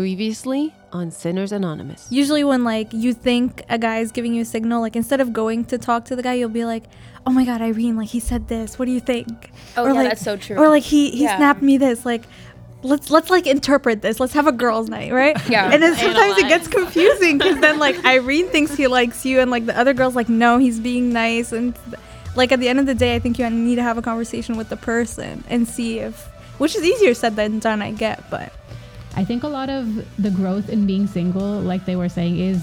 Previously on Sinners Anonymous. Usually, when like you think a guy is giving you a signal, like instead of going to talk to the guy, you'll be like, "Oh my God, Irene, like he said this. What do you think?" Oh, or yeah, like, that's so true. Or like he he Yeah. snapped me this. Like, let's let's like interpret this. Let's have a girls' night, right? Yeah. And then sometimes it gets confusing because then like Irene thinks he likes you, and like the other girls like, no, he's being nice, and like at the end of the day, I think you need to have a conversation with the person and see if, which is easier said than done, I get, but. I think a lot of the growth in being single, like they were saying, is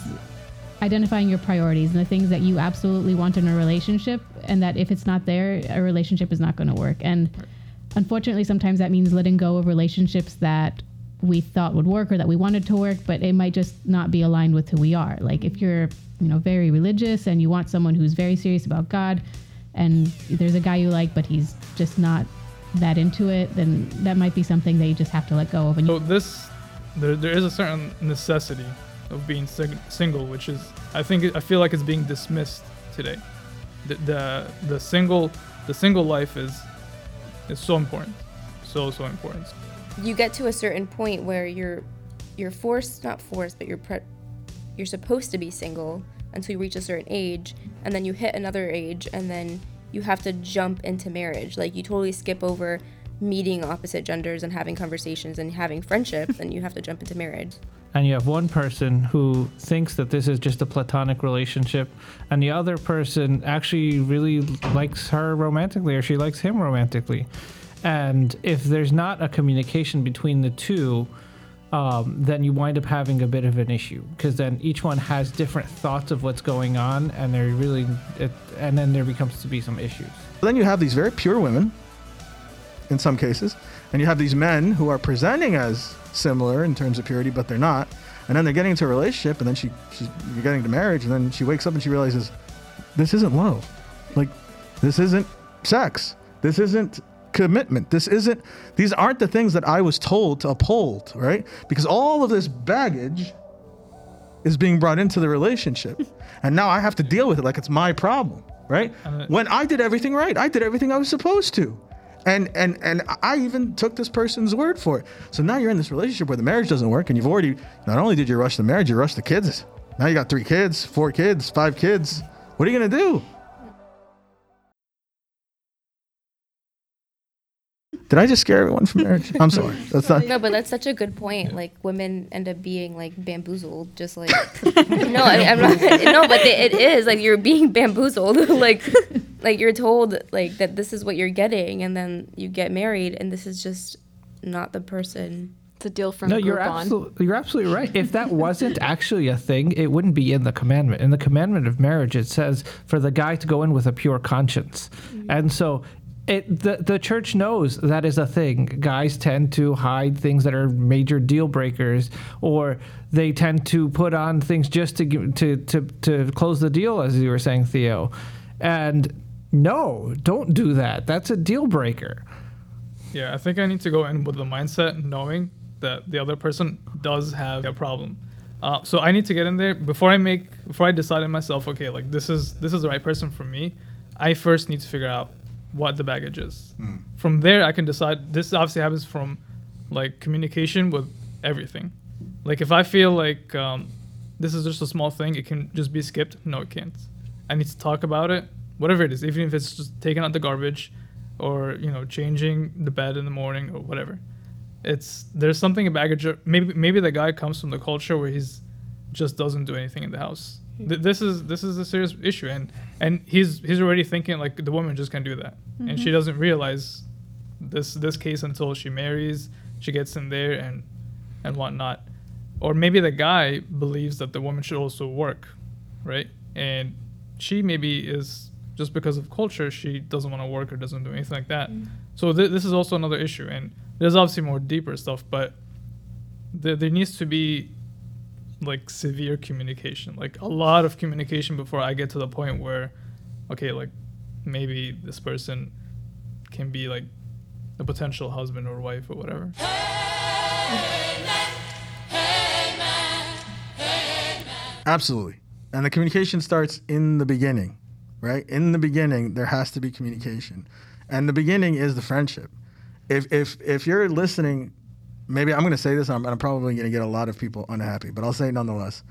identifying your priorities and the things that you absolutely want in a relationship, and that if it's not there, a relationship is not going to work. And unfortunately, sometimes that means letting go of relationships that we thought would work or that we wanted to work, but it might just not be aligned with who we are. Like if you're, you know, very religious and you want someone who's very serious about God, and there's a guy you like, but he's just not that into it, then that might be something that you just have to let go of. And So this, there, there is a certain necessity of being sing- single, which is, I think, I feel like it's being dismissed today. The, the the single the single life is is so important, so so important. you get to a certain point where you're you're forced not forced but you're pre- you're supposed to be single until you reach a certain age and then you hit another age and then you have to jump into marriage like you totally skip over meeting opposite genders and having conversations and having friendships and you have to jump into marriage. And you have one person who thinks that this is just a platonic relationship and the other person actually really likes her romantically or she likes him romantically. And if there's not a communication between the two um, then you wind up having a bit of an issue because then each one has different thoughts of what's going on and they're really it, and then there becomes to be some issues. Then you have these very pure women, in some cases, and you have these men who are presenting as similar in terms of purity, but they're not. And then they're getting into a relationship, and then she, she's you're getting to marriage, and then she wakes up and she realizes, this isn't love, like this isn't sex, this isn't commitment, this isn't. These aren't the things that I was told to uphold, right? Because all of this baggage is being brought into the relationship, and now I have to deal with it like it's my problem, right? When I did everything right, I did everything I was supposed to. And and and I even took this person's word for it. So now you're in this relationship where the marriage doesn't work, and you've already not only did you rush the marriage, you rushed the kids. Now you got three kids, four kids, five kids. What are you gonna do? Did I just scare everyone from marriage? I'm sorry. That's not. no but that's such a good point like women end up being like bamboozled just like no I, i'm not no but they, it is like you're being bamboozled like like you're told like that this is what you're getting and then you get married and this is just not the person It's a deal from no, you're Groupon. absolutely you're absolutely right. If that wasn't actually a thing, it wouldn't be in the commandment. In the commandment of marriage, it says for the guy to go in with a pure conscience, mm-hmm. and so. It, the, the church knows that is a thing. Guys tend to hide things that are major deal breakers, or they tend to put on things just to to, to to close the deal, as you were saying, Theo. And no, don't do that. That's a deal breaker. Yeah, I think I need to go in with the mindset knowing that the other person does have a problem. Uh, so I need to get in there before I make before I decide in myself. Okay, like this is this is the right person for me. I first need to figure out what the baggage is. From there, I can decide. This obviously happens from like communication with everything. Like if I feel like um, this is just a small thing, it can just be skipped. No, it can't. I need to talk about it, whatever it is, even if it's just taking out the garbage, or you know changing the bed in the morning or whatever. It's there's something about baggage. Maybe maybe the guy comes from the culture where he's just doesn't do anything in the house. Th- this is this is a serious issue, and and he's he's already thinking like the woman just can't do that, and she mm-hmm. doesn't realize this this case until she marries, she gets in there and and whatnot, or maybe the guy believes that the woman should also work, right? And she maybe is just because of culture she doesn't want to work or doesn't do anything like that. Mm-hmm. So th- this is also another issue, and there's obviously more deeper stuff, but there there needs to be like severe communication, like a lot of communication before I get to the point where, okay, like maybe this person can be like a potential husband or wife or whatever. Absolutely. And the communication starts in the beginning, right? In the beginning, there has to be communication. And the beginning is the friendship. If if if you're listening maybe I'm going to say this, and I'm, I'm probably going to get a lot of people unhappy, but I'll say it nonetheless.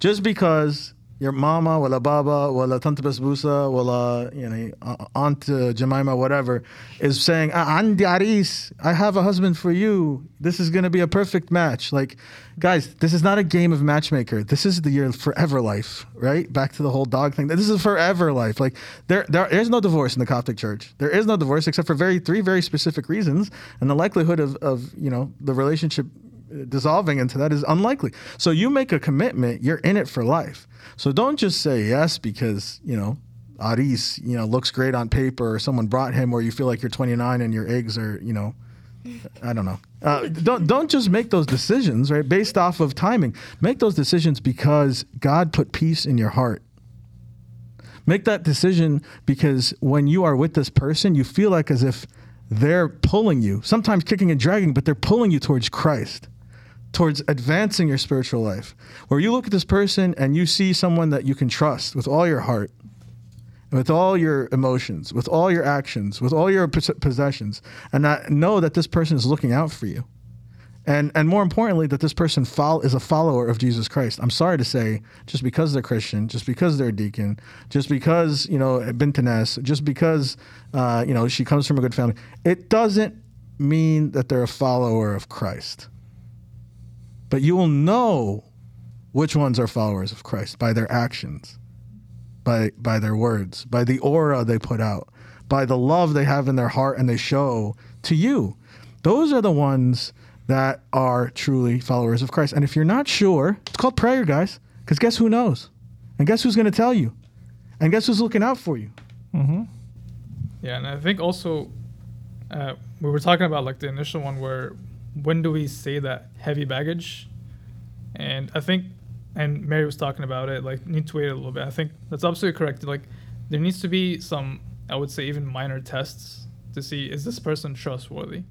Just because your mama, wala baba, wala tante basbusa, wala you know aunt uh, Jemima, whatever, is saying, "Ah, Andi Aris, I have a husband for you. This is going to be a perfect match." Like, guys, this is not a game of matchmaker. This is the year forever life, right? Back to the whole dog thing. This is forever life. Like, there, there is no divorce in the Coptic Church. There is no divorce except for very three very specific reasons, and the likelihood of, of you know the relationship dissolving into that is unlikely. So you make a commitment, you're in it for life. So don't just say yes because, you know, Aris, you know, looks great on paper or someone brought him or you feel like you're 29 and your eggs are, you know, I don't know. Uh, don't don't just make those decisions, right? Based off of timing. Make those decisions because God put peace in your heart. Make that decision because when you are with this person, you feel like as if they're pulling you, sometimes kicking and dragging, but they're pulling you towards Christ towards advancing your spiritual life. Where you look at this person and you see someone that you can trust with all your heart, with all your emotions, with all your actions, with all your possessions, and that know that this person is looking out for you. And, and more importantly, that this person is a follower of Jesus Christ. I'm sorry to say, just because they're Christian, just because they're a deacon, just because, you know, Bintanes, just because, uh, you know, she comes from a good family, it doesn't mean that they're a follower of Christ. But you will know which ones are followers of Christ by their actions, by by their words, by the aura they put out, by the love they have in their heart and they show to you. Those are the ones that are truly followers of Christ. And if you're not sure, it's called prayer, guys. Because guess who knows? And guess who's going to tell you? And guess who's looking out for you? Mhm. Yeah, and I think also uh, we were talking about like the initial one where when do we say that heavy baggage? And I think, and Mary was talking about it, like need to wait a little bit. I think that's absolutely correct. Like there needs to be some, I would say, even minor tests to see is this person trustworthy?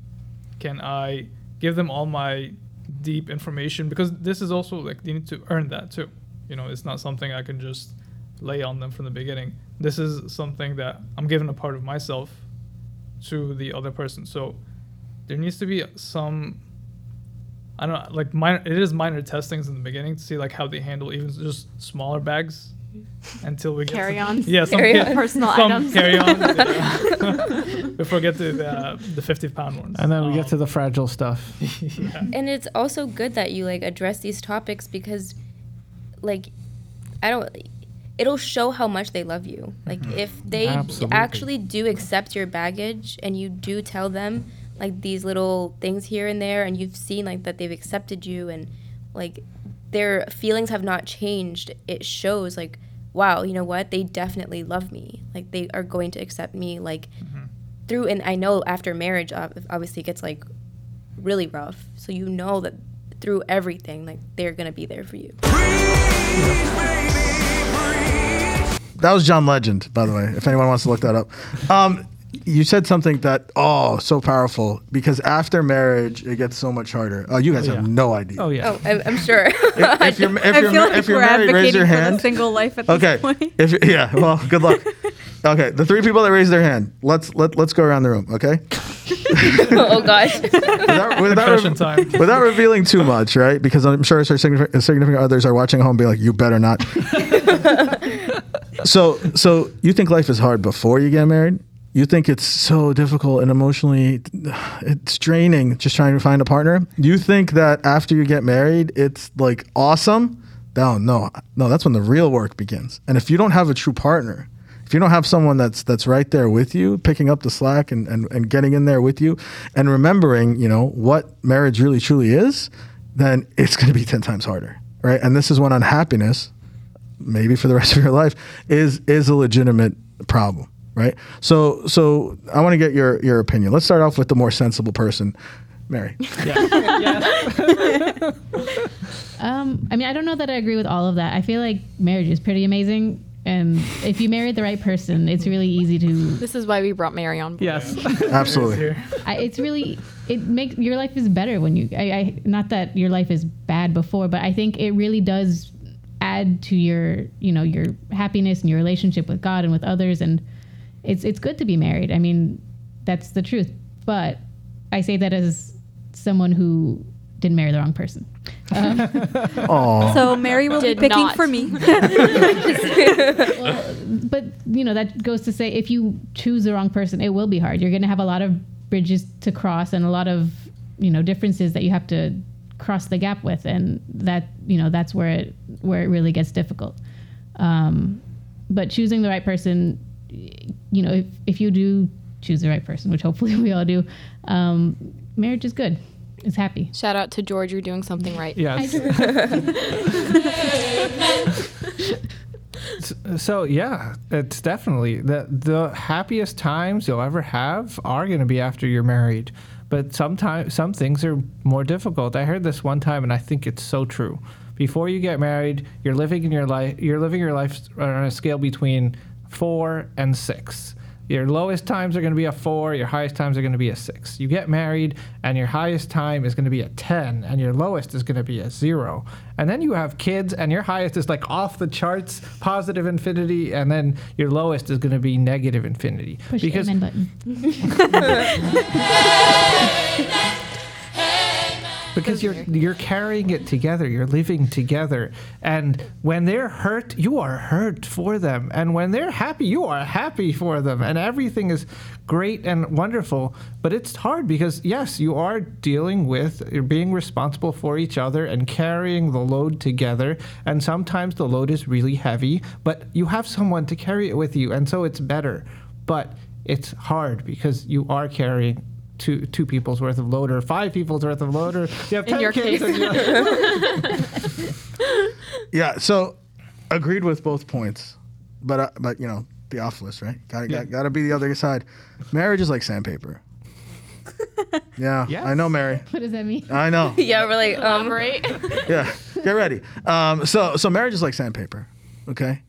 Can I give them all my deep information? Because this is also like they need to earn that too. You know, it's not something I can just lay on them from the beginning. This is something that I'm giving a part of myself to the other person. So there needs to be some I don't know, like minor it is minor testings in the beginning to see like how they handle even just smaller bags until we get to- Carry-ons? yeah, some Carry-on. yeah, Personal some items. carry-ons yeah. before we get to the, uh, the 50 pound ones. And then we get Um, to the fragile stuff. yeah. and it's also good that you like address these topics because like i don't it'll show how much they love you like if they Absolutely. actually do accept your baggage and you do tell them like these little things here and there and you've seen like that they've accepted you and like their feelings have not changed. It shows like wow you know what? They definitely love me. Like they are going to accept me like through and i know after marriage obviously it gets like really rough. So you know that through everything like they're gonna be there for you. That was John Legend, by the way, if anyone wants to look that up. Um, you said something that, oh, so powerful because after marriage, it gets so much harder. Oh, you guys Oh, have no idea. Oh yeah. oh I, i'm sure If, if you're, if I you're, feel ma- like if you're we're married, raise your hand. single life at this point. If yeah, well, good luck. Okay, the three people that raised their hand. Let's let let's go around the room. Okay. oh gosh Without, without, Confession time. without revealing too much, right? Because I'm sure our significant, significant others are watching at home, being like, "You better not." so, so you think life is hard before you get married? You think it's so difficult and emotionally it's draining just trying to find a partner? You think that after you get married, it's like awesome? No, no, no. That's when the real work begins. And if you don't have a true partner, if you don't have someone that's that's right there with you, picking up the slack and, and, and getting in there with you, and remembering, you know, what marriage really truly is, then it's going to be ten times harder, right? And this is when unhappiness, maybe for the rest of your life, is is a legitimate problem, right? So so I want to get your your opinion. Let's start off with the more sensible person, Mary. Um, I mean, I don't know that I agree with all of that. I feel like marriage is pretty amazing, and if you marry the right person, it's really easy to. This is why we brought Mary on board. Yes. Absolutely. Here. I, it's really it makes your life is better when you. I, I not that your life is bad before, but I think it really does add to your you know your happiness and your relationship with God and with others, and it's it's good to be married. I mean, that's the truth. But I say that as someone who didn't marry the wrong person. Oh, So Mary will be picking not. for me. well, but you know that goes to say if you choose the wrong person, it will be hard. You're going to have a lot of bridges to cross and a lot of you know differences that you have to cross the gap with, and that you know that's where it where it really gets difficult. Um, but choosing the right person, you know, if if you do choose the right person, which hopefully we all do, um, marriage is good. It's happy. Shout out to George, you're doing something right. Yes. So yeah, it's definitely the the happiest times you'll ever have are going to be after you're married. But sometimes some things are more difficult. I heard this one time, and I think it's so true. Before you get married, you're living in your life. You're living your life on a scale between four and six. Your lowest times are going to be a four. Your highest times are going to be a six. You get married, and your highest time is going to be a 10, and your lowest is going to be a zero. And then you have kids, and your highest is like off the charts, positive infinity, and then your lowest is going to be negative infinity. Push the amen button. because you're you're carrying it together you're living together. And when they're hurt you are hurt for them. And when they're happy you are happy for them. And everything is great and wonderful. But it's hard because yes you are dealing with you're being responsible for each other and carrying the load together. And sometimes the load is really heavy but you have someone to carry it with you. And so it's better. But it's hard because you are carrying two two people's worth of load or five people's worth of load or you have In 10 your kids case. and you- yeah. So, agreed with both points, but uh, but you know, Theophilus, right? Got Yeah. got got to be the other side. Marriage is like sandpaper. yeah, Yes. I know, Mary. What does that mean? I know. yeah, we're like, um, Elaborate. yeah, get ready. Um, so so marriage is like sandpaper. Okay.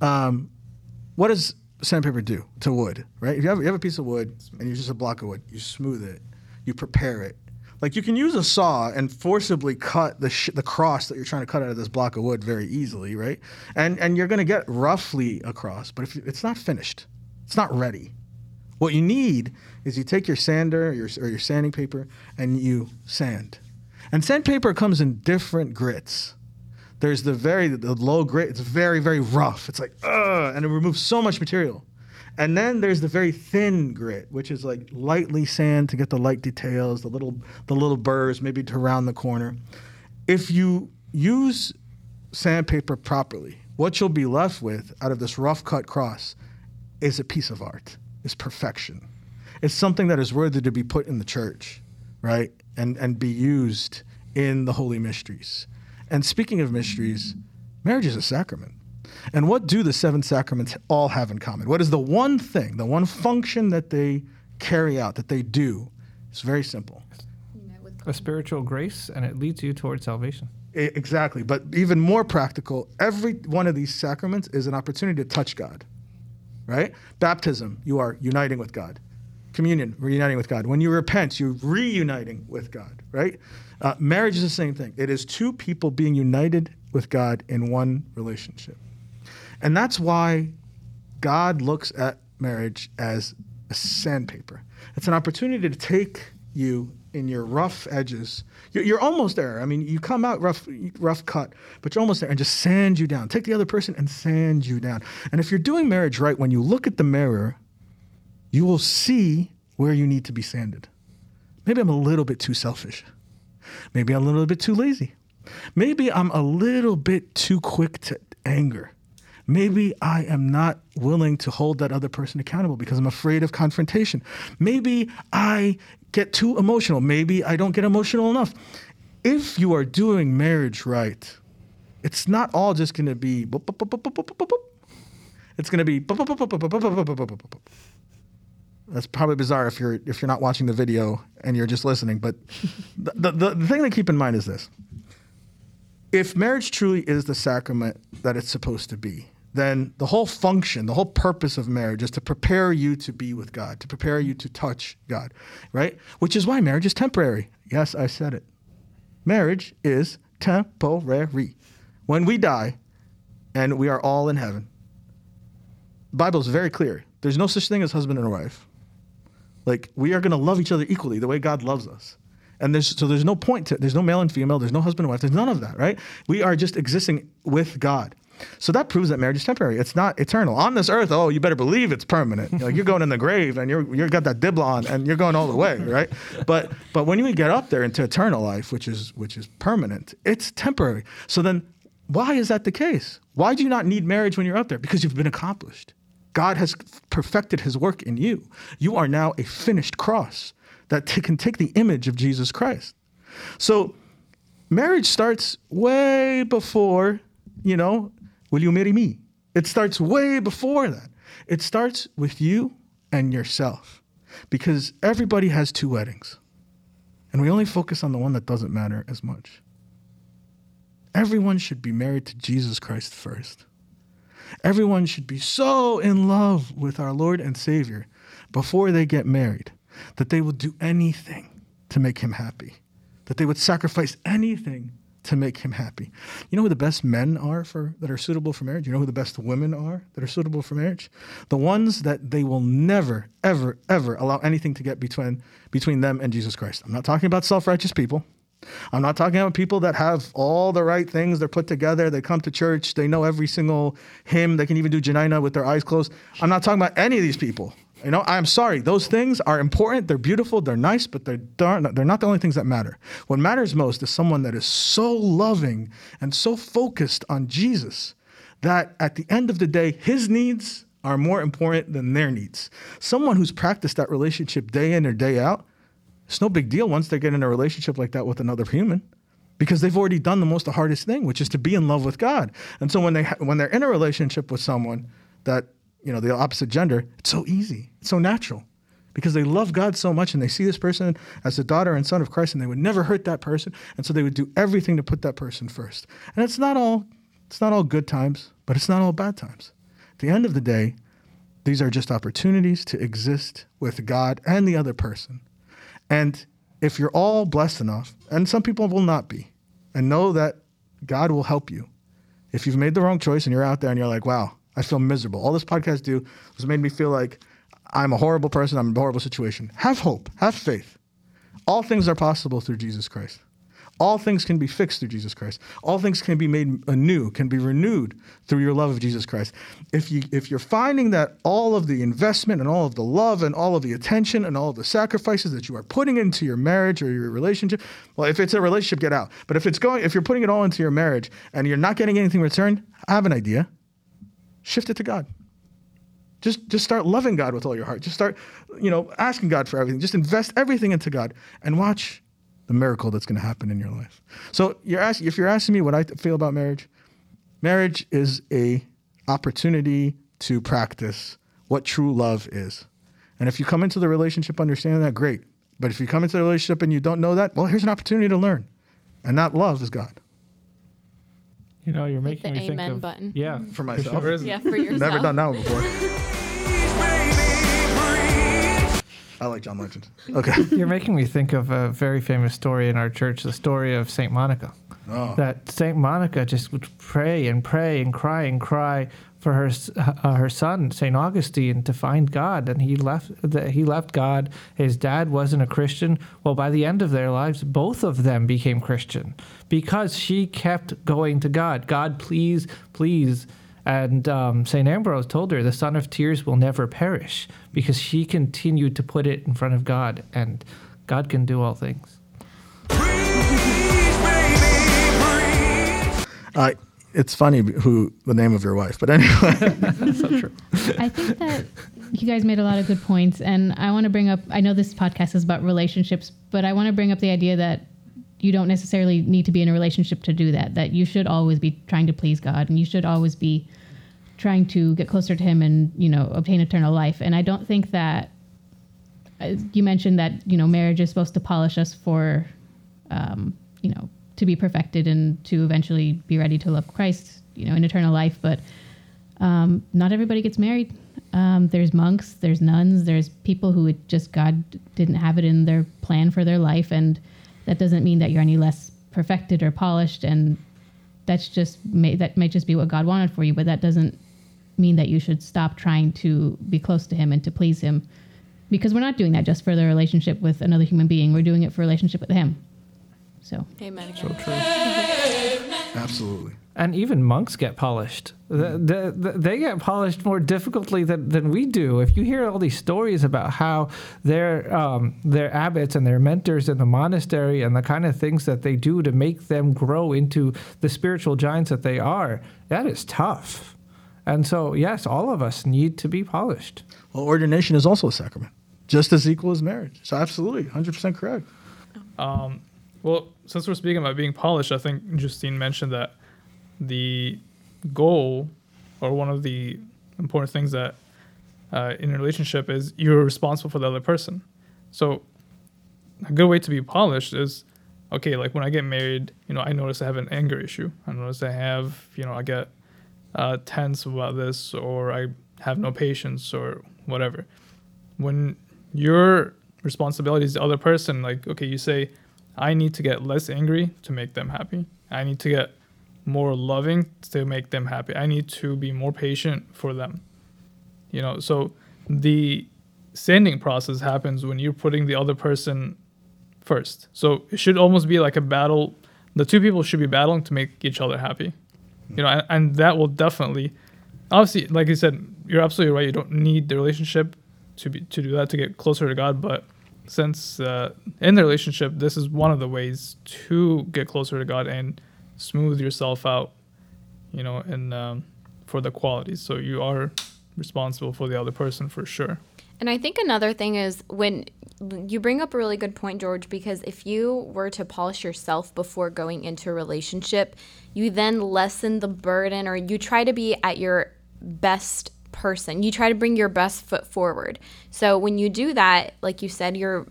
Um, what does sandpaper do to wood? Right. If you have you have a piece of wood and you're just a block of wood, you smooth it, you prepare it. Like you can use a saw and forcibly cut the sh- the cross that you're trying to cut out of this block of wood very easily, right? And and you're gonna get roughly across, but if it's not finished, it's not ready. What you need is you take your sander or your, or your sanding paper and you sand. And sandpaper comes in different grits. There's the very the low grit. It's very very rough. It's like ugh, and it removes so much material. And then there's the very thin grit, which is like lightly sand to get the light details, the little the little burrs, maybe to round the corner. If you use sandpaper properly, what you'll be left with out of this rough cut cross is a piece of art. Is perfection. It's something that is worthy to be put in the church, right? And and be used in the holy mysteries. And speaking of mysteries, marriage is a sacrament. And what do the seven sacraments all have in common? What is the one thing, the one function that they carry out, that they do? It's very simple. a spiritual grace and it leads you towards salvation exactly. But even more practical, every one of these sacraments is an opportunity to touch God, right? Baptism, you are uniting with God. Communion, reuniting with God. When you repent, you're reuniting with God, right? Uh, marriage is the same thing. It is two people being united with God in one relationship. And that's why God looks at marriage as a sandpaper. It's an opportunity to take you in your rough edges. You're, you're almost there. I mean, you come out rough, rough cut, but you're almost there, and just sand you down. Take the other person and sand you down. And if you're doing marriage right, when you look at the mirror, you will see where you need to be sanded. Maybe I'm a little bit too selfish. Maybe I'm a little bit too lazy. Maybe I'm a little bit too quick to anger. Maybe I am not willing to hold that other person accountable because I'm afraid of confrontation. Maybe I get too emotional. Maybe I don't get emotional enough. If you are doing marriage right, it's not all just going to be. It's going to be That's probably bizarre if you're if you're not watching the video and you're just listening. But the, the, the, the thing to keep in mind is this: if marriage truly is the sacrament that it's supposed to be, then the whole function, the whole purpose of marriage is to prepare you to be with God, to prepare you to touch God, right? Which is why marriage is temporary. Yes, I said it. Marriage is temporary. When we die and we are all in heaven, the Bible is very clear. There's no such thing as husband and wife. Like, we are going to love each other equally the way God loves us. And there's so there's no point to there's no male and female, there's no husband and wife, there's none of that, right? We are just existing with God. So that proves that marriage is temporary. It's not eternal. On this earth, oh, you better believe it's permanent. Like you're going in the grave and you're you're got that dibla on and you're going all the way, right? But but when you get up there into eternal life, which is which is permanent, it's temporary. So then why is that the case? Why do you not need marriage when you're up there? Because you've been accomplished. God has perfected his work in you. You are now a finished cross that t- can take the image of Jesus Christ. So marriage starts way before, you know, will you marry me? It starts way before that. It starts with you and yourself because everybody has two weddings. And we only focus on the one that doesn't matter as much. Everyone should be married to Jesus Christ first. Everyone should be so in love with our Lord and Savior before they get married that they will do anything to make him happy, that they would sacrifice anything to make him happy. You know who the best men are for that are suitable for marriage? You know who the best women are that are suitable for marriage? The ones that they will never ever ever allow anything to get between between them and Jesus Christ. I'm not talking about self-righteous people. I'm not talking about people that have all the right things. They're put together. They come to church. They know every single hymn. They can even do Janina with their eyes closed. I'm not talking about any of these people. You know, I'm sorry. Those things are important. They're beautiful. They're nice, but they're darn, they're not the only things that matter. What matters most is someone that is so loving and so focused on Jesus that at the end of the day, his needs are more important than their needs. Someone who's practiced that relationship day in or day out, it's no big deal once they get in a relationship like that with another human because they've already done the most the hardest thing, which is to be in love with God. And so when they when they're in a relationship with someone that you know the opposite gender, it's so easy, it's so natural, because they love God so much and they see this person as a daughter and son of Christ, and they would never hurt that person, and so they would do everything to put that person first. And it's not all it's not all good times, but it's not all bad times. At the end of the day, these are just opportunities to exist with God and the other person. And if you're all blessed enough, and some people will not be, and know that God will help you. If you've made the wrong choice and you're out there and you're like, wow, I feel miserable. All this podcast do was made me feel like I'm a horrible person. I'm in a horrible situation. Have hope. Have faith. All things are possible through Jesus Christ. All things can be fixed through Jesus Christ. All things can be made anew, can be renewed through your love of Jesus Christ. If you if you're finding that all of the investment and all of the love and all of the attention and all of the sacrifices that you are putting into your marriage or your relationship, well, if it's a relationship, get out. But if it's going, if you're putting it all into your marriage and you're not getting anything returned, I have an idea. Shift it to God. Just just start loving God with all your heart. Just start, you know, asking God for everything. Just invest everything into God and watch the miracle that's going to happen in your life. So you're asking if you're asking me what I feel about marriage, marriage is a opportunity to practice what true love is. And if you come into the relationship understanding that, great. But if you come into the relationship and you don't know that, well, here's an opportunity to learn. And that love is God. You know, you're Hit making the me think amen of button. yeah For myself. Sure. Yeah, for yourself. Never done that one before. I like John Legend. Okay. You're making me think of a very famous story in our church, the story of Saint Monica. Oh. That Saint Monica just would pray and pray and cry and cry for her uh, her son Saint Augustine to find God, and he left the, he left God. His dad wasn't a Christian. Well, by the end of their lives, both of them became Christian because she kept going to God. God, please, please. And um, St. Ambrose told her, the son of tears will never perish because she continued to put it in front of God, and God can do all things. Uh, it's funny who the name of your wife, but anyway. so true. I think that you guys made a lot of good points, and I want to bring up. I know this podcast is about relationships, but I want to bring up the idea that you don't necessarily need to be in a relationship to do that. That you should always be trying to please God, and you should always be trying to get closer to Him and you know obtain eternal life. And I don't think that you mentioned that you know marriage is supposed to polish us for, um, you know, to be perfected and to eventually be ready to love Christ, you know, in eternal life. But um, not everybody gets married. Um, there's monks, there's nuns, there's people who it just God didn't have it in their plan for their life, and that doesn't mean that you're any less perfected or polished. And that's just may, that might just be what God wanted for you, but that doesn't mean that you should stop trying to be close to Him and to please Him. because we're not doing that just for the relationship with another human being. We're doing it for relationship with Him. So Amen. So true. Absolutely. And even monks get polished. The, the, the, they get polished more difficultly than, than we do. If you hear all these stories about how their um, their abbots and their mentors in the monastery and the kind of things that they do to make them grow into the spiritual giants that they are, that is tough. And so, yes, all of us need to be polished. Well, ordination is also a sacrament, just as equal as marriage. So absolutely, 100% correct. Um, well, since we're speaking about being polished, I think Justine mentioned that the goal or one of the important things that uh, in a relationship is you're responsible for the other person. So a good way to be polished is okay, like when I get married, you know, I notice I have an anger issue. I notice I have, you know, I get uh, tense about this or I have no patience or whatever. When your responsibility is the other person, like, okay, you say, I need to get less angry to make them happy. I need to get more loving to make them happy. I need to be more patient for them. You know, so the sanding process happens when you're putting the other person first. So it should almost be like a battle. The two people should be battling to make each other happy. You know, and, and that will definitely, obviously, like you said, you're absolutely right. You don't need the relationship to be to do that to get closer to God, but since uh, in the relationship, this is one of the ways to get closer to God and smooth yourself out, you know, and um, for the qualities. So you are responsible for the other person for sure. And I think another thing is when you bring up a really good point, George, because if you were to polish yourself before going into a relationship, you then lessen the burden or you try to be at your best person. You try to bring your best foot forward. So when you do that, like you said, you're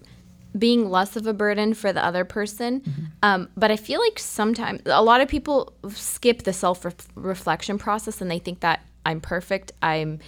being less of a burden for the other person. Um, but I feel like sometimes a lot of people skip the self reflection process and they think that I'm perfect. I'm,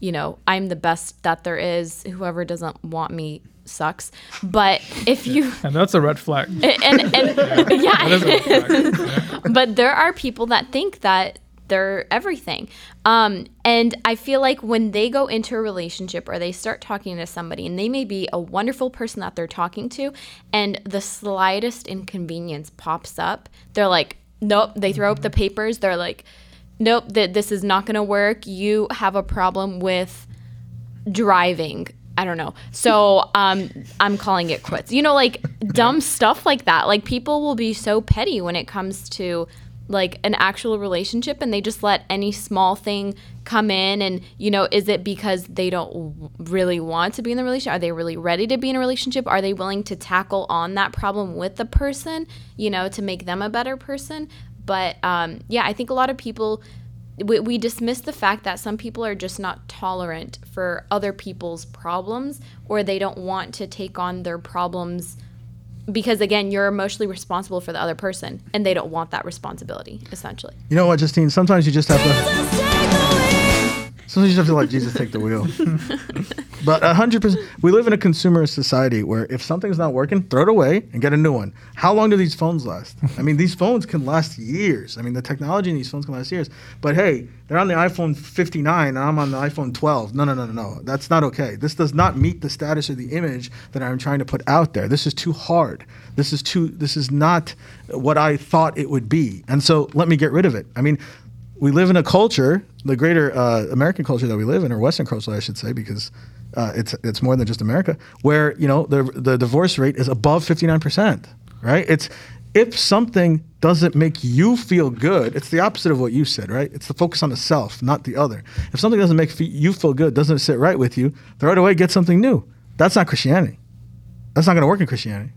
you know, I'm the best that there is. Whoever doesn't want me sucks. But if you And that's a red flag. and, and yeah, That is a red flag. but there are people that think that they're everything. Um, and I feel like when they go into a relationship or they start talking to somebody, and they may be a wonderful person that they're talking to, and the slightest inconvenience pops up, they're like, nope, they throw up the papers. They're like, nope, that this is not going to work. You have a problem with driving. I don't know. So um, I'm calling it quits. You know, like dumb stuff like that. Like people will be so petty when it comes to like an actual relationship and they just let any small thing come in and you know is it because they don't really want to be in the relationship are they really ready to be in a relationship are they willing to tackle on that problem with the person you know to make them a better person but um, yeah i think a lot of people we, we dismiss the fact that some people are just not tolerant for other people's problems or they don't want to take on their problems because again you're emotionally responsible for the other person and they don't want that responsibility essentially You know what, Justine? Sometimes you just have to. Sometimes you just have to let Jesus take the wheel. but hundred percent, we live in a consumer society where if something's not working, throw it away and get a new one. How long do these phones last? I mean, these phones can last years. I mean, the technology in these phones can last years. But hey, they're on the iPhone 59 and I'm on the iPhone 12. No, no, no, no, no. That's not okay. This does not meet the status or the image that I'm trying to put out there. This is too hard. This is too. This is not what I thought it would be. And so let me get rid of it. I mean we live in a culture, the greater uh, American culture that we live in, or Western culture, I should say, because uh, it's it's more than just America, where you know the the divorce rate is above fifty nine percent. Right? It's if something doesn't make you feel good, it's the opposite of what you said, right? It's the focus on the self, not the other. If something doesn't make you feel good, doesn't sit right with you, throw it away, get something new. That's not Christianity. That's not going to work in Christianity.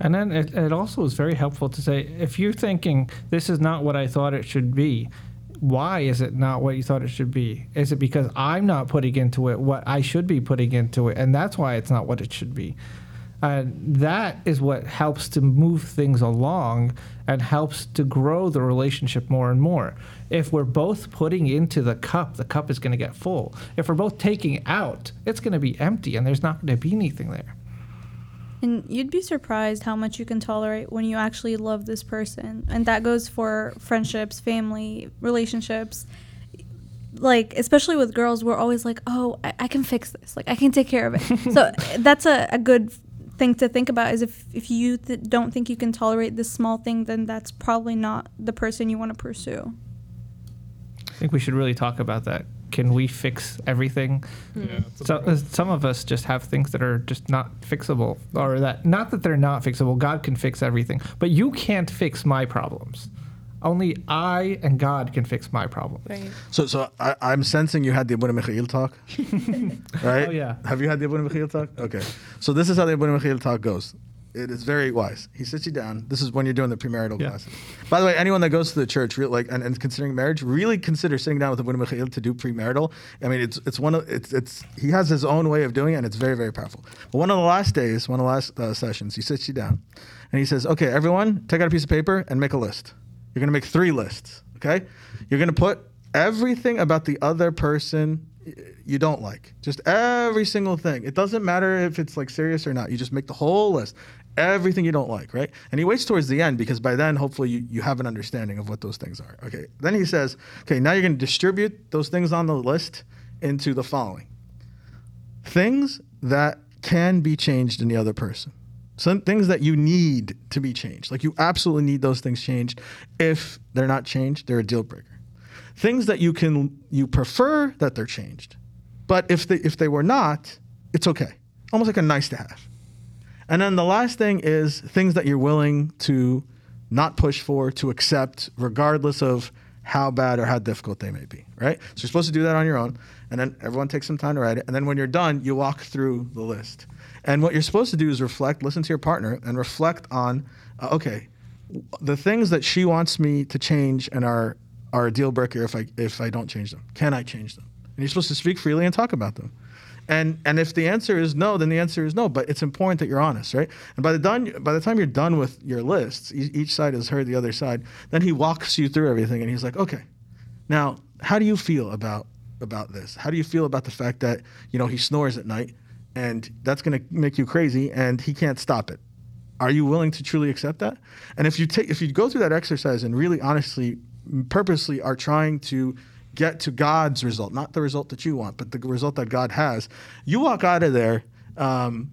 And then it, it also is very helpful to say if you're thinking this is not what I thought it should be, why is it not what you thought it should be? Is it because I'm not putting into it what I should be putting into it, and that's why it's not what it should be? And that is what helps to move things along and helps to grow the relationship more and more. If we're both putting into the cup, the cup is going to get full. If we're both taking out, it's going to be empty and there's not going to be anything there. And you'd be surprised how much you can tolerate when you actually love this person. And that goes for friendships, family, relationships. like especially with girls we're always like oh I, I can fix this like i can take care of it so that's a, a good thing to think about is if if you th- don't think you can tolerate this small thing then that's probably not the person you want to pursue I think we should really talk about that. Can we fix everything? Yeah, So, uh, some of us just have things that are just not fixable, or that not that they're not fixable. God can fix everything, but you can't fix my problems. Only I and God can fix my problems. Right. So, so I, I'm sensing you had the Abu Mikhail talk, right? Oh, yeah. Have you had the Abu Mikhail talk? Okay. So this is how the Abu Mikhail talk goes. It is very wise. He sits you down. This is when you're doing the premarital Yeah. classes. By the way, anyone that goes to the church, real, like, and, and considering marriage, really consider sitting down with Abu Mikhail to do premarital. I mean, it's it's one of it's it's he has his own way of doing it, and it's very very powerful. But one of the last days, one of the last uh, sessions, he sits you down, and he says, "Okay, everyone, take out a piece of paper and make a list. You're gonna make three lists. Okay, you're gonna put everything about the other person you don't like. Just every single thing. It doesn't matter if it's like serious or not. You just make the whole list. Everything you don't like, right? And he waits towards the end because by then, hopefully, you, you have an understanding of what those things are. Okay. Then he says, okay, now you're going to distribute those things on the list into the following things that can be changed in the other person. Some things that you need to be changed. Like you absolutely need those things changed. If they're not changed, they're a deal breaker things that you can you prefer that they're changed but if they if they were not it's okay almost like a nice to have and then the last thing is things that you're willing to not push for to accept regardless of how bad or how difficult they may be right so you're supposed to do that on your own and then everyone takes some time to write it and then when you're done you walk through the list and what you're supposed to do is reflect listen to your partner and reflect on uh, okay the things that she wants me to change and are are a deal breaker if I if I don't change them. Can I change them? And you're supposed to speak freely and talk about them. And and if the answer is no, then the answer is no. But it's important that you're honest, right? And by the done by the time you're done with your lists, each side has heard the other side. Then he walks you through everything, and he's like, okay, now how do you feel about about this? How do you feel about the fact that you know he snores at night, and that's going to make you crazy, and he can't stop it? Are you willing to truly accept that? And if you take if you go through that exercise and really honestly purposely are trying to get to God's result, not the result that you want, but the result that God has, you walk out of there um,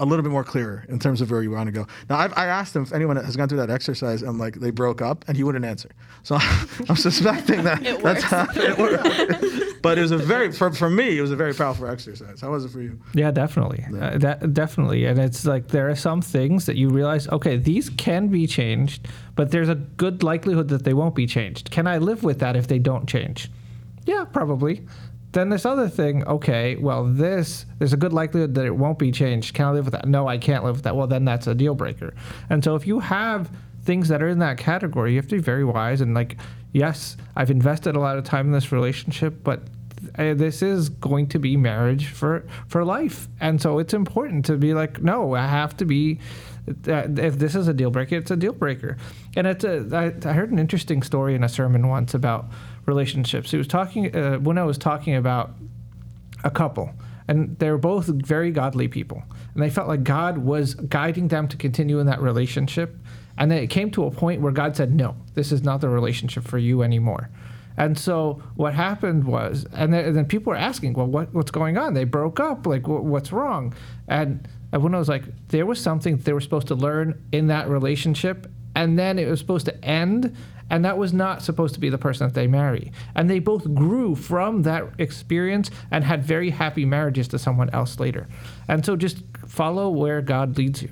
a little bit more clearer in terms of where you want to go. Now, I've, I asked him if anyone has gone through that exercise and like they broke up, and he wouldn't answer. So I'm suspecting that that's how it worked. but it was a very for, for me, it was a very powerful exercise. How was it for you? Yeah, definitely. Uh, that definitely. And it's like there are some things that you realize, okay, these can be changed, but there's a good likelihood that they won't be changed. Can I live with that if they don't change? Yeah, probably. Then this other thing, okay, well, this, there's a good likelihood that it won't be changed. Can I live with that? No, I can't live with that. Well, then that's a deal breaker. And so if you have things that are in that category, you have to be very wise and like, yes, I've invested a lot of time in this relationship, but uh, this is going to be marriage for for life. And so it's important to be like no i have to be if this is a deal breaker it's a deal breaker. And it's a I, I heard an interesting story in a sermon once about relationships. He was talking uh, when i was talking about a couple and they were both very godly people and they felt like god was guiding them to continue in that relationship. And then it came to a point where god said no this is not the relationship for you anymore and so what happened was, and then, and then people were asking, well, what, what's going on? They broke up. Like, wh- what's wrong? And everyone was like, there was something they were supposed to learn in that relationship, and then it was supposed to end, and that was not supposed to be the person that they marry. And they both grew from that experience and had very happy marriages to someone else later. And so just follow where God leads you.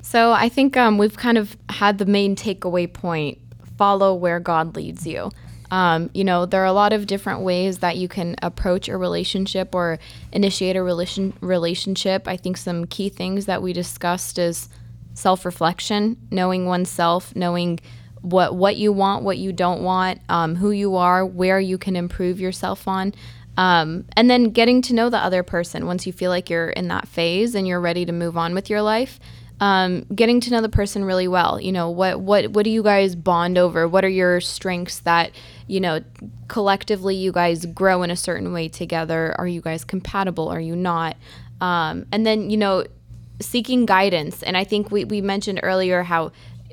So I think um, we've kind of had the main takeaway point follow where God leads you. Um, you know, there are a lot of different ways that you can approach a relationship or initiate a relation relationship. I think some key things that we discussed is self-reflection, knowing oneself, knowing what what you want, what you don't want, um, who you are, where you can improve yourself on, um, and then getting to know the other person. Once you feel like you're in that phase and you're ready to move on with your life, um, getting to know the person really well. You know, what what what do you guys bond over? What are your strengths that you know collectively you guys grow in a certain way together? Are you guys compatible? Are you not? Um, and then you know seeking guidance and i think we, we mentioned earlier how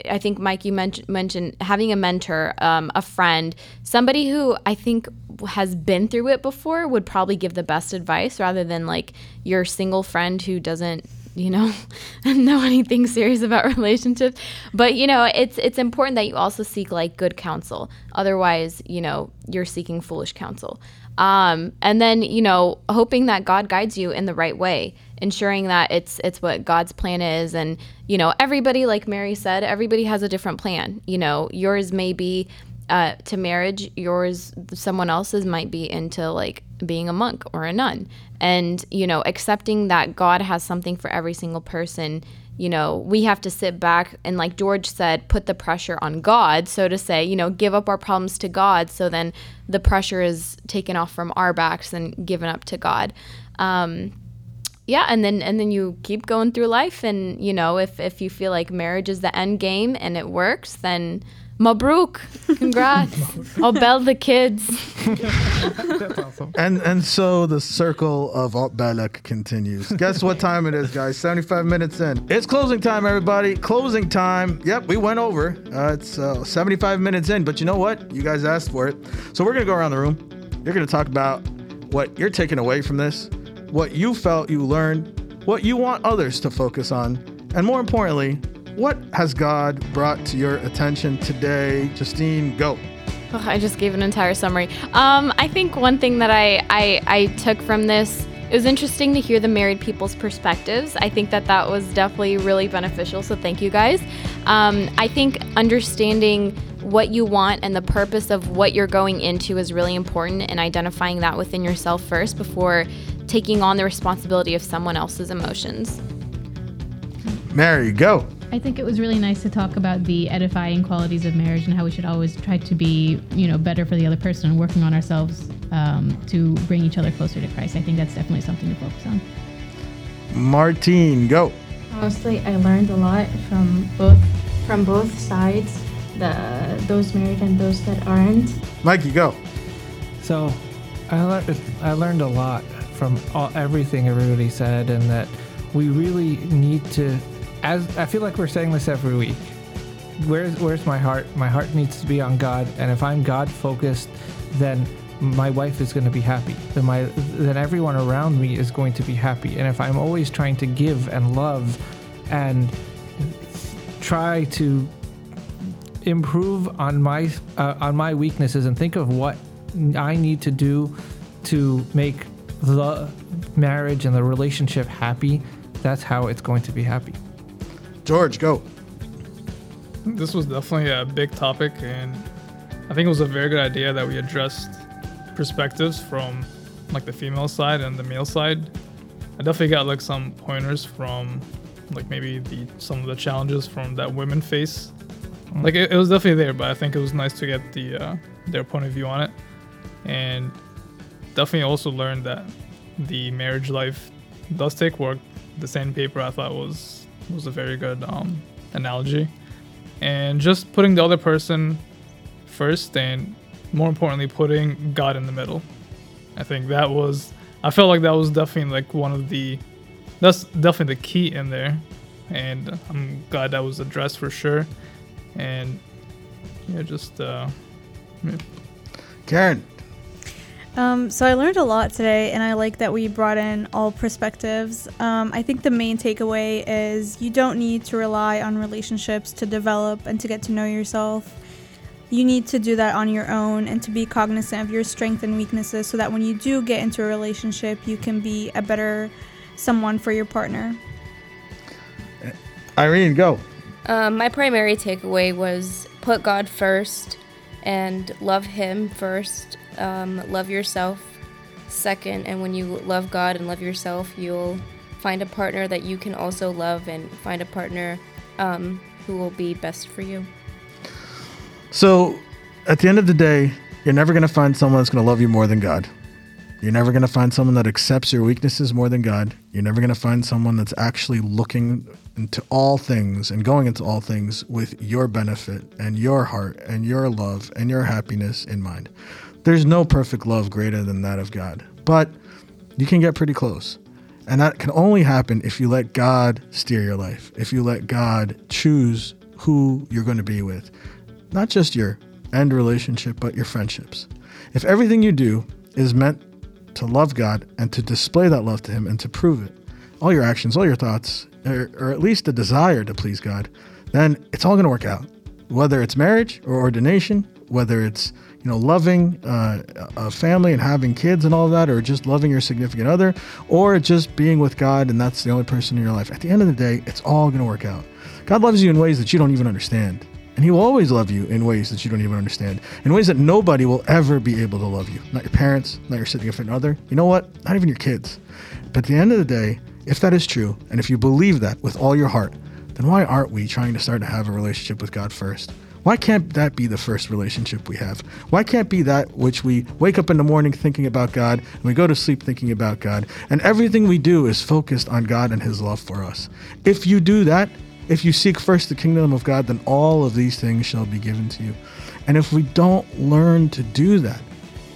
I think Mike, you mentioned mentioned having a mentor, um, a friend, somebody who I think has been through it before would probably give the best advice rather than like your single friend who doesn't you know know anything serious about relationships. But you know it's it's important that you also seek like good counsel. Otherwise you know you're seeking foolish counsel. Um, and then you know hoping that god guides you in the right way ensuring that it's it's what god's plan is. And you know everybody like mary said everybody has a different plan. You know yours may be uh, to marriage yours someone else's might be into like being a monk or a nun. And you know accepting that god has something for every single person you know we have to sit back and like george said put the pressure on god so to say you know give up our problems to god so then the pressure is taken off from our backs and given up to god. Um, yeah and then and then you keep going through life and you know if if you feel like marriage is the end game and it works then Mabruk. Congrats. I'll bell the kids. That's awesome. And and so the circle of Alt Balak continues. Guess what time it is, guys? 75 minutes in. It's closing time, everybody. Closing time. Yep, we went over. Uh, it's uh, 75 minutes in, but you know what? You guys asked for it. So we're going to go around the room. You're going to talk about what you're taking away from this, what you felt you learned, what you want others to focus on, and more importantly, what has God brought to your attention today? Justine, go. Ugh, I just gave an entire summary. Um, I think one thing that I, I, I took from this, it was interesting to hear the married people's perspectives. I think that that was definitely really beneficial. So thank you guys. Um, I think understanding what you want and the purpose of what you're going into is really important and identifying that within yourself first before taking on the responsibility of someone else's emotions. Mary, go. I think it was really nice to talk about the edifying qualities of marriage and how we should always try to be, you know, better for the other person and working on ourselves um, to bring each other closer to Christ. I think that's definitely something to focus on. Martine, go. Honestly, I learned a lot from both from both sides, the those married and those that aren't. Mikey, go. So, I learned I learned a lot from all, everything everybody said, and that we really need to. As I feel like we're saying this every week. Where's Where's my heart? My heart needs to be on God, and if I'm God focused, then my wife is going to be happy. Then my then everyone around me is going to be happy. And if I'm always trying to give and love, and try to improve on my uh, on my weaknesses and think of what I need to do to make the marriage and the relationship happy, that's how it's going to be happy. George, go. This was definitely a big topic, and I think it was a very good idea that we addressed perspectives from like the female side and the male side. I definitely got like some pointers from like maybe the some of the challenges from that women face. Like it, it was definitely there, but I think it was nice to get the uh, their point of view on it, and definitely also learned that the marriage life does take work. The sandpaper I thought was was a very good um, analogy, and just putting the other person first, and more importantly, putting God in the middle. I think that was I felt like that was definitely like one of the that's definitely the key in there, and I'm glad that was addressed for sure, and yeah, just uh, yeah. Karen. Um, so I learned a lot today, and I like that we brought in all perspectives. Um, I think the main takeaway is you don't need to rely on relationships to develop and to get to know yourself. You need to do that on your own and to be cognizant of your strengths and weaknesses so that when you do get into a relationship, you can be a better someone for your partner. Irene, go. Um, my primary takeaway was put God first and love Him first. Um, love yourself second. And when you love God and love yourself, you'll find a partner that you can also love and find a partner um, who will be best for you. So, at the end of the day, you're never going to find someone that's going to love you more than God. You're never going to find someone that accepts your weaknesses more than God. You're never going to find someone that's actually looking into all things and going into all things with your benefit and your heart and your love and your happiness in mind. There's no perfect love greater than that of God, but you can get pretty close. And that can only happen if you let God steer your life, if you let God choose who you're going to be with. Not just your end relationship, but your friendships. If everything you do is meant to love God and to display that love to Him and to prove it, all your actions, all your thoughts, or, or at least a desire to please God, then it's all going to work out. Whether it's marriage or ordination, whether it's you know loving uh, a family and having kids and all that, or just loving your significant other, or just being with God and that's the only person in your life. At the end of the day, it's all going to work out. God loves you in ways that you don't even understand. And he will always love you in ways that you don't even understand, in ways that nobody will ever be able to love you. Not your parents, not your significant other. You know what? Not even your kids. But at the end of the day, if that is true, and if you believe that with all your heart, then why aren't we trying to start to have a relationship with God first? Why can't that be the first relationship we have? Why can't be that which we wake up in the morning thinking about God and we go to sleep thinking about God and everything we do is focused on God and His love for us? If you do that, if you seek first the kingdom of God, then all of these things shall be given to you. And if we don't learn to do that,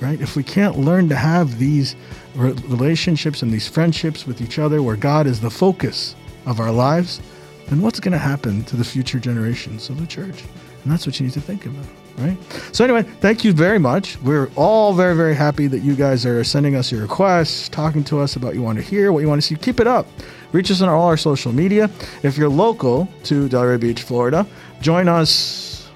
right? If we can't learn to have these relationships and these friendships with each other where God is the focus of our lives, then what's going to happen to the future generations of the church? And that's what you need to think about, right? So, anyway, thank you very much. We're all very, very happy that you guys are sending us your requests, talking to us about you want to hear, what you want to see. Keep it up. Reach us on all our social media. If you're local to Delray Beach, Florida, join us.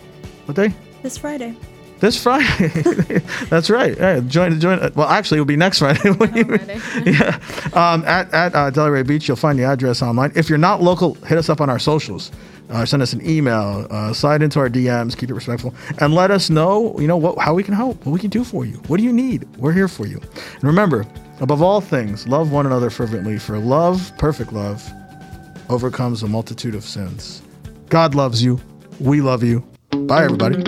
What day? This Friday. This Friday. That's right. Yeah, join, join. Well, actually, it'll be next Friday. yeah. Um, at at uh, Delray Beach, you'll find the address online. If you're not local, hit us up on our socials. Uh, send us an email. Uh, slide into our DMs. Keep it respectful, and let us know. You know what? How we can help. What we can do for you. What do you need? We're here for you. And remember, above all things, love one another fervently. For love, perfect love, overcomes a multitude of sins. God loves you. We love you. Bye, everybody.